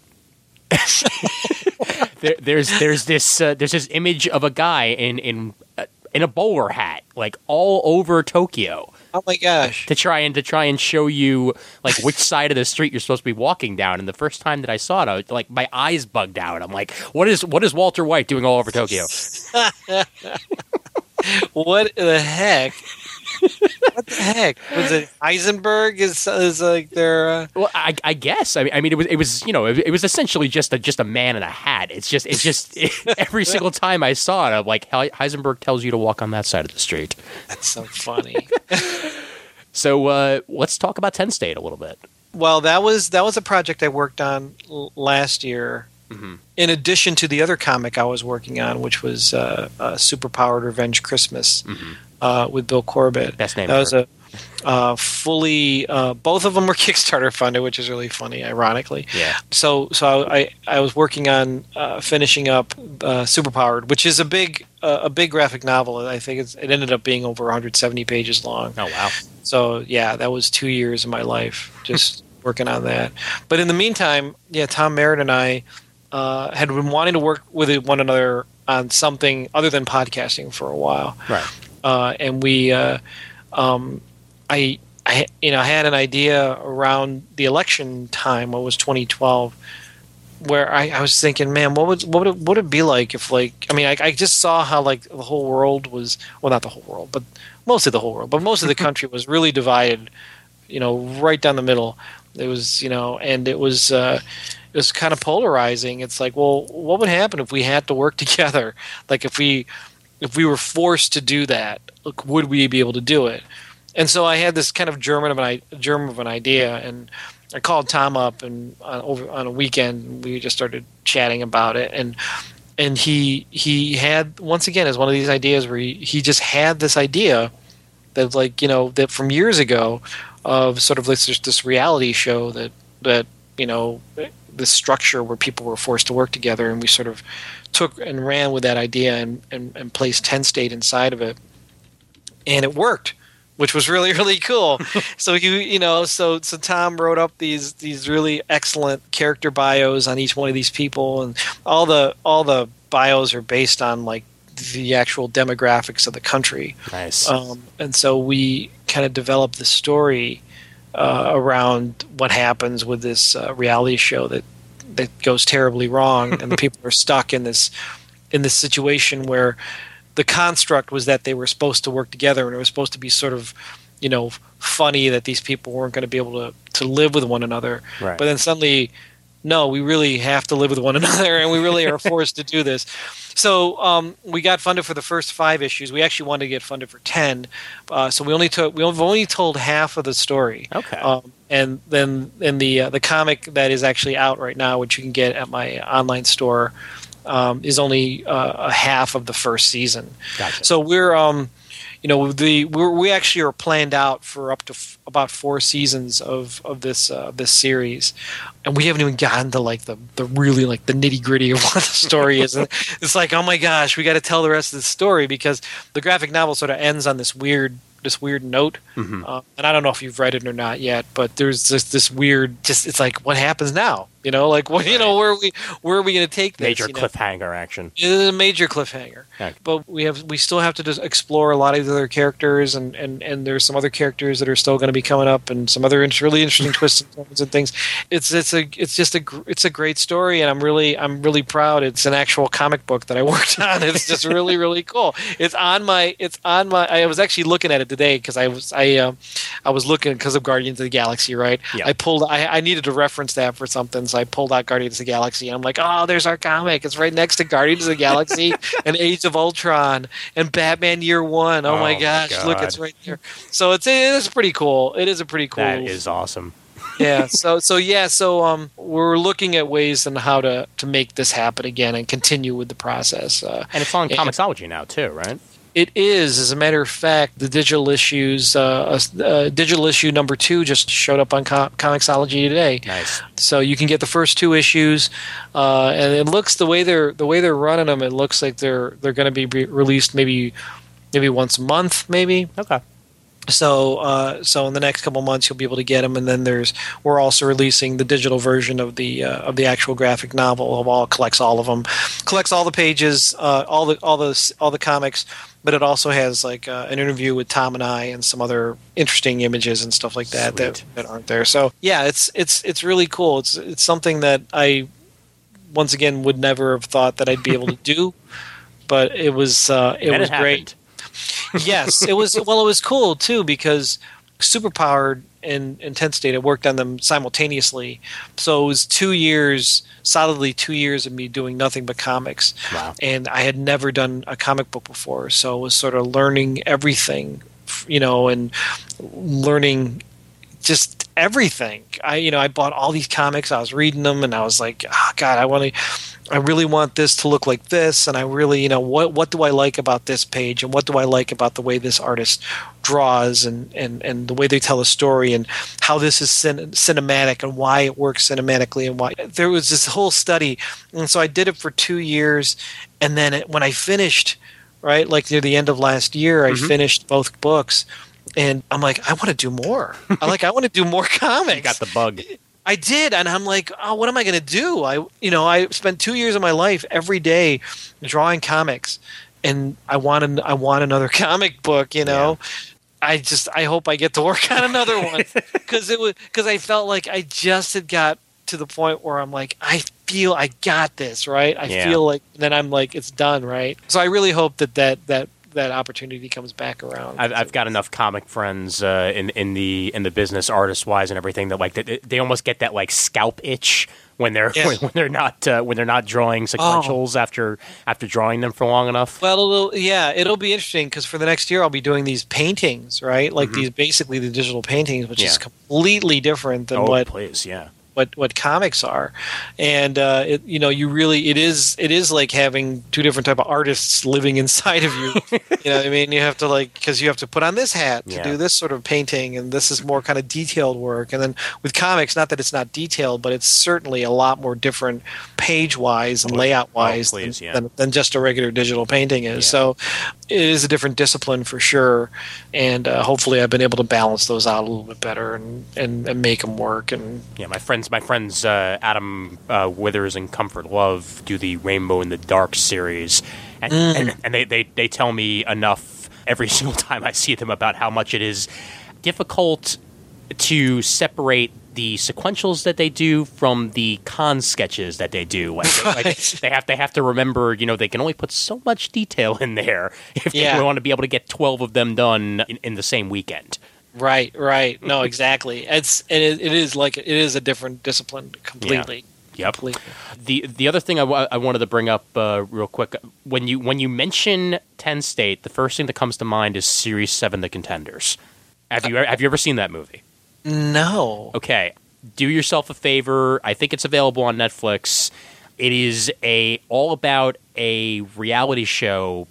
there, there's there's this uh, there's this image of a guy in in uh, in a bowler hat, like all over Tokyo Oh my gosh. to try and to try and show you like which side of the street you're supposed to be walking down. And the first time that I saw it, I was, like my eyes bugged out. I'm like, what is what is Walter White doing all over Tokyo? What the heck? What the heck was it? Heisenberg is is like their. Uh, Well, I, I guess. I mean, I mean, it was it was you know it, it was essentially just a just a man in a hat. It's just it's just every single time I saw it, I'm like Heisenberg tells you to walk on that side of the street. that's so funny. So uh, let's talk about Ten State a little bit. well, that was that was a project I worked on l- last year. Mhm. In addition to the other comic I was working on, which was uh, uh, Superpowered Revenge Christmas uh, with Bill Corbett. Best name That was a uh, fully. Uh, both of them were Kickstarter funded, which is really funny, ironically. Yeah. So, so I, I was working on uh, finishing up uh, Superpowered, which is a big uh, a big graphic novel. I think it's, it ended up being over 170 pages long. Oh wow. So yeah, that was two years of my life just working on that. But in the meantime, yeah, Tom Merritt and I uh, had been wanting to work with one another on something other than podcasting for a while, Right. Uh, and we, uh, um, I, I, you know, I had an idea around the election time. What was 2012? Where I, I was thinking, man, what would what would it, what would it be like if like I mean I, I just saw how like the whole world was well not the whole world but most of the whole world but most of the country was really divided, you know, right down the middle. It was you know and it was uh, it was kind of polarizing. It's like, well, what would happen if we had to work together? Like if we if we were forced to do that, like, would we be able to do it? And so I had this kind of German of an germ of an idea, and I called Tom up and on, over on a weekend we just started chatting about it, and and he he had once again is one of these ideas where he, he just had this idea that like you know that from years ago of sort of this this reality show that that you know this structure where people were forced to work together and we sort of took and ran with that idea and, and, and placed 10 state inside of it. And it worked which was really really cool. So you you know so so tom wrote up these these really excellent character bios on each one of these people. And all the all the bios are based on like the actual demographics of the country. Nice. um, and so we kind of developed the story uh, around what happens with this uh, reality show that that goes terribly wrong, and the people are stuck in this in this situation where the construct was that they were supposed to work together, and it was supposed to be sort of you know funny that these people weren't going to be able to to live with one another, Right. but then suddenly. No, we really have to live with one another, and we really are forced to do this. So um, we got funded for the first five issues. We actually wanted to get funded for ten, uh, so we only took we've only told half of the story. Okay. Um, and then in the uh, the comic that is actually out right now, which you can get at my online store, um, is only uh, a half of the first season. Gotcha. So we're um, you know the we're, we actually are planned out for up to f- about four seasons of of this uh, this series, and we haven't even gotten to like the the really like the nitty gritty of what the story is. And it's like oh my gosh, we got to tell the rest of the story because the graphic novel sort of ends on this weird this weird note. Mhm. Uh, and I don't know if you've read it or not yet, but there's just this weird just it's like what happens now? You know, like you know where are we where are we going to take this? Major you know? cliffhanger action. It is a major cliffhanger. Okay. But we have we still have to just explore a lot of the other characters, and, and, and there's some other characters that are still going to be coming up, and some other really interesting twists and turns and things. It's it's a it's just a it's a great story, and I'm really I'm really proud. It's an actual comic book that I worked on. It's just really really cool. It's on my it's on my. I was actually looking at it today because I was I um I was looking because of Guardians of the Galaxy, right? Yeah. I pulled I, I needed to reference that for something, so I pulled out Guardians of the Galaxy, and I'm like, oh, there's our comic. It's right next to Guardians of the Galaxy and Age of Ultron and Batman Year One. Oh, Oh my gosh, look, it's right there. So it's it is pretty cool. It is a pretty cool. That is awesome. yeah. So so yeah. So um, we're looking at ways on how to to make this happen again and continue with the process. Uh, And it's on Yeah. Comixology now too, right? It is, as a matter of fact, the digital issues. Uh, uh, digital issue number two just showed up on Com- Comixology today. Nice. So you can get the first two issues, uh, and it looks the way they're the way they're running them. It looks like they're they're going to be re- released maybe maybe once a month, maybe. Okay. So uh, so in the next couple months you'll be able to get them, and then there's we're also releasing the digital version of the uh, of the actual graphic novel. Of all collects all of them, collects all the pages, uh, all the all the all the comics, but it also has like uh, an interview with Tom and I and some other interesting images and stuff like that that, that aren't there. So yeah, it's it's it's really cool. It's it's something that I once again would never have thought that I'd be able to do, but it was uh, it And was it great. yes, it was. Well, it was cool too because Superpowered and Intense State I worked on them simultaneously. So it was two years, solidly two years of me doing nothing but comics. Wow. And I had never done a comic book before, so it was sort of learning everything, you know, and learning just everything. I you know I bought all these comics. I was reading them, and I was like, oh, God, I want to. I really want this to look like this, and I really, you know, what what do I like about this page, and what do I like about the way this artist draws, and and and the way they tell a story, and how this is cin- cinematic, and why it works cinematically, and why there was this whole study, and so I did it for two years, and then it, when I finished, right, like near the end of last year, I Mhm. finished both books, and I'm like, I want to do more. I like, I want to do more comics. You got the bug. I did, and I'm like, oh, what am I going to do? I, you know, I spent two years of my life every day drawing comics, and I want, an, I want another comic book. You know, I just, I hope I get to work on another one because it was because I felt like I just had got to the point where I'm like, I feel I got this right. I Yeah. feel like then I'm like, it's done right. So I really hope that that that that opportunity comes back around. I've, I've got enough comic friends uh, in in the in the business, artist wise, and everything that like they, they almost get that like scalp itch when they're Yeah. when, when they're not uh, when they're not drawing sequentials after after drawing them for long enough. Well, it'll, yeah, it'll be interesting because for the next year I'll be doing these paintings, right? Like Mhm. these basically the digital paintings, which is completely different than oh, what, please, yeah. What what comics are, and uh, it, you know, you really it is it is like having two different type of artists living inside of you. you know, what I mean, you have to like because you have to put on this hat to Yeah. do this sort of painting, and this is more kind of detailed work. And then with comics, not that it's not detailed, but it's certainly a lot more different page wise and layout wise oh, than, yeah. than, than just a regular digital painting is. Yeah. So it is a different discipline for sure, and uh, hopefully I've been able to balance those out a little bit better and, and, and make them work. And Yeah, my friends, my friends, uh, Adam uh, Withers and Comfort Love do the Rainbow in the Dark series, and, Mm. and, and they, they they tell me enough every single time I see them about how much it is difficult to separate the sequentials that they do from the con sketches that they do. Like, they- like, they have they have to remember, you know, they can only put so much detail in there if Yeah. they want to be able to get twelve of them done in, in the same weekend. Right, right, no, exactly. It's and it, it is like it is a different discipline completely. Yep. Completely. The the other thing I I wanted to bring up uh, real quick when you when you mention Ten State, the first thing that comes to mind is Series Seven: The Contenders. Have you have you ever seen that movie? No. Okay, do yourself a favor. I think it's available on Netflix. It is a all about a reality show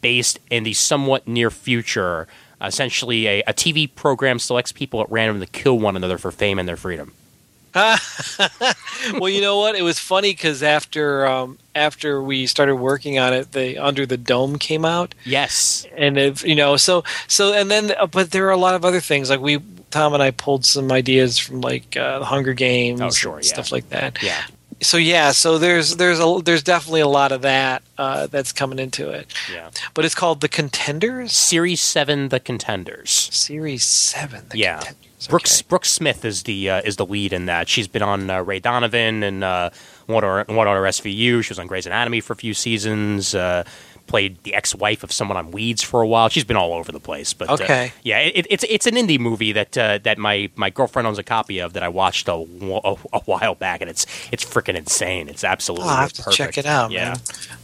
based in the somewhat near future. Essentially, a, a TV program selects people at random to kill one another for fame and their freedom. well, you know what? It was funny because after um, after we started working on it, the Under the Dome came out, Yes. and it, you know, so so and then, uh, but there are a lot of other things like we Tom and I pulled some ideas from like uh, the Hunger Games, Oh, sure, yeah. stuff like that. Yeah. So yeah, so there's there's a there's definitely a lot of that uh, that's coming into it, Yeah. but it's called the Contenders Series Seven: The Contenders. Series Seven. The Yeah. Contenders. Brooks Okay. Brooks Smith is the uh, is the lead in that. She's been on uh, Ray Donovan and uh, one or one on SVU. She was on Grey's Anatomy for a few seasons. Uh, played the ex-wife of someone on Weeds for a while. She's been all over the place. But uh, Okay. yeah, it, it's it's an indie movie that uh, that my, my girlfriend owns a copy of that I watched a, a, a while back, and it's it's freaking insane. It's absolutely. Oh, I'll have to perfect. check it out, Yeah, man.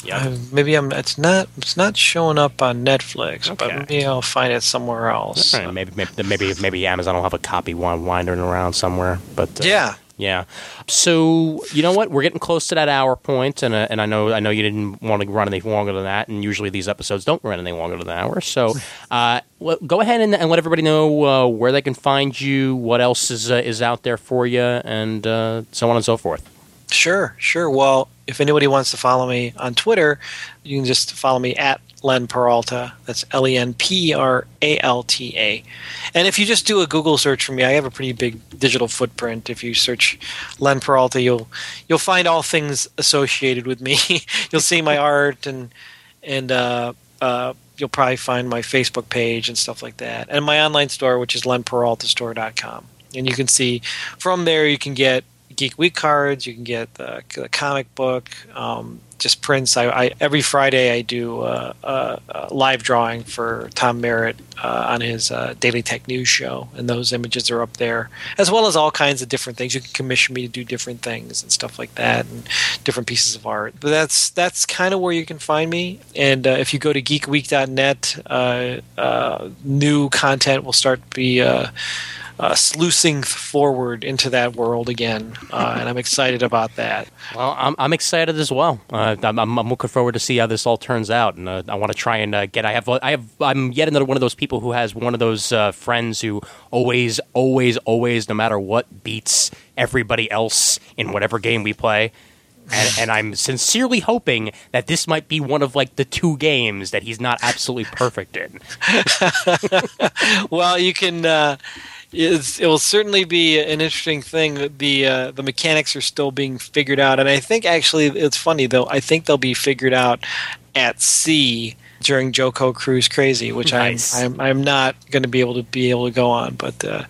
yeah. Uh, maybe I'm. It's not. It's not showing up on Netflix, but maybe I'll find it somewhere else. Right, maybe, maybe maybe maybe Amazon will have a copy wandering around somewhere. But uh, Yeah. Yeah. So you know what? We're getting close to that hour point, and uh, and I know I know you didn't want to run any longer than that, and usually these episodes don't run any longer than an hour. So, uh, well, go ahead and, and let everybody know uh, where they can find you, what else is uh, is out there for you, and uh, so on and so forth. Sure, sure. Well, if anybody wants to follow me on Twitter, you can just follow me at Len Peralta. That's L E N P R A L T A. And if you just do a Google search for me, I have a pretty big digital footprint. If you search Len Peralta, you'll you'll find all things associated with me. you'll see my art and and uh, uh, you'll probably find my Facebook page and stuff like that, and my online store, which is lenperaltastore.com. And you can see from there you can get Geek Week cards. You can get the, the comic book. Um, just prints. I, I, every Friday I do a, a live drawing for Tom Merritt uh, on his uh, Daily Tech News show, and those images are up there, as well as all kinds of different things. You can commission me to do different things and stuff like that, and different pieces of art. But that's that's kind of where you can find me. And uh, if you go to geekweek.net, uh, uh, new content will start to be uh, sluicing forward into that world again, uh, and I'm excited about that. Well, I'm, I'm excited as well. Uh, I'm, I'm, looking forward to see how this all turns out, and uh, I want to try and uh, get. I have I have I'm yet another one of those people who has one of those uh, friends who always, always, always, no matter what, beats everybody else in whatever game we play. And, and, I'm sincerely hoping that this might be one of like the two games that he's not absolutely perfect in. well, you can uh, it will certainly be an interesting thing. The uh, the mechanics are still being figured out, and I think actually it's funny though. I think they'll be figured out at sea during JoCo Cruise Crazy, which nice. I'm, I'm I'm not going to be able to be able to go on. But uh,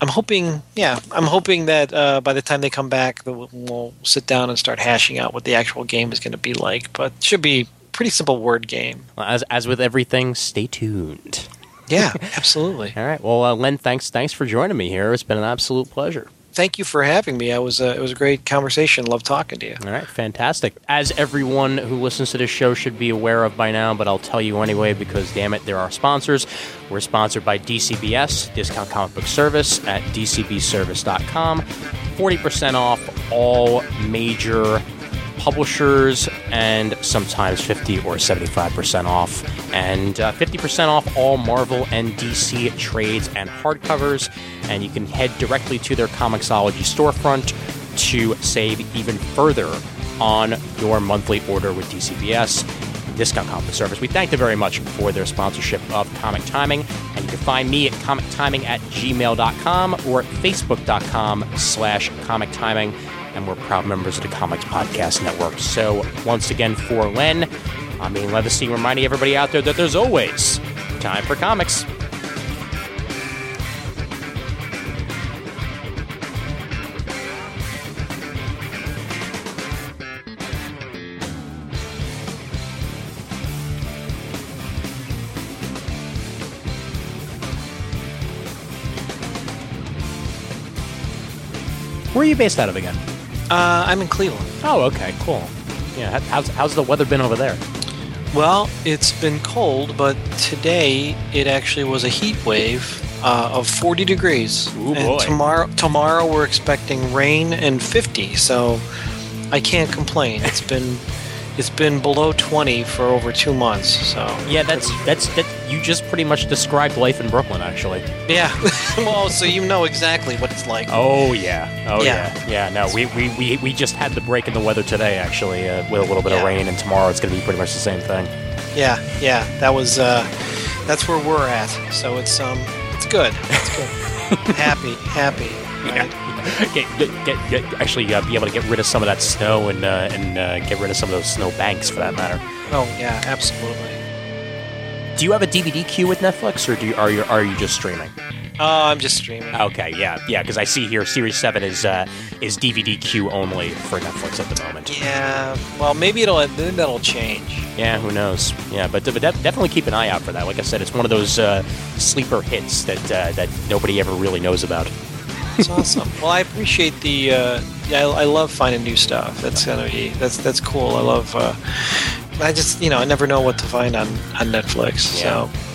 I'm hoping, yeah, I'm hoping that uh, by the time they come back, we'll, we'll sit down and start hashing out what the actual game is going to be like. But it should be pretty simple word game. Well, as as with everything, stay tuned. Yeah, absolutely. All right. Well, uh, Len, thanks thanks for joining me here. It's been an absolute pleasure. Thank you for having me. I was uh, it was a great conversation. Love talking to you. All right, fantastic. As everyone who listens to this show should be aware of by now, but I'll tell you anyway because damn it, there are sponsors. We're sponsored by DCBS, Discount Comic Book Service at dcbservice.com. 40% off all major publishers and sometimes 50 or 75% off. And uh, 50% off all Marvel and DC trades and hardcovers. And you can head directly to their Comixology storefront to save even further on your monthly order with DCBS discount comic service. We thank them very much for their sponsorship of Comic Timing. And you can find me at comictiming at gmail.com or at facebook.com slash comic timing and we're proud members of the Comics Podcast Network. So, once again, for Len, I'm Ian Leatherstein reminding everybody out there that there's always time for comics. Where are you based out of again? Uh, I'm in Cleveland. Oh, okay, cool. Yeah, how's how's the weather been over there? Well, it's been cold, but today it actually was a heat wave uh, of 40 degrees. Ooh, and boy. tomorrow, tomorrow we're expecting rain and 50. So I can't complain. It's been it's been below 20 for over two months. So yeah, that's that's that. You just pretty much described life in Brooklyn, actually. Yeah. well, so you know exactly what it's like. Oh yeah. Oh Yeah. yeah. Yeah. No, we, we, we, we just had the break in the weather today, actually, uh, with a little bit of rain, and tomorrow it's going to be pretty much the same thing. Yeah, yeah. That was uh, that's where we're at. So it's um, it's good. It's good. happy, happy. right? Get, get, get, get, actually, uh, be able to get rid of some of that snow and uh, and uh, get rid of some of those snow banks, for that matter. Oh yeah, absolutely. Do you have a DVD queue with Netflix, or do you, are you are you just streaming? Oh, I'm just streaming. Okay, yeah, yeah, because I see here Series Seven is uh, is DVD queue only for Netflix at the moment. Yeah. Well, maybe it'll maybe that'll change. Yeah, who knows? Yeah, but, but def- definitely keep an eye out for that. Like I said, it's one of those uh, sleeper hits that uh, that nobody ever really knows about. It's awesome. well, I appreciate the. Yeah, I, I love finding new stuff. That's gonna be that's that's cool. I love. Uh, I just you know I never know what to find on on Netflix. Yeah. So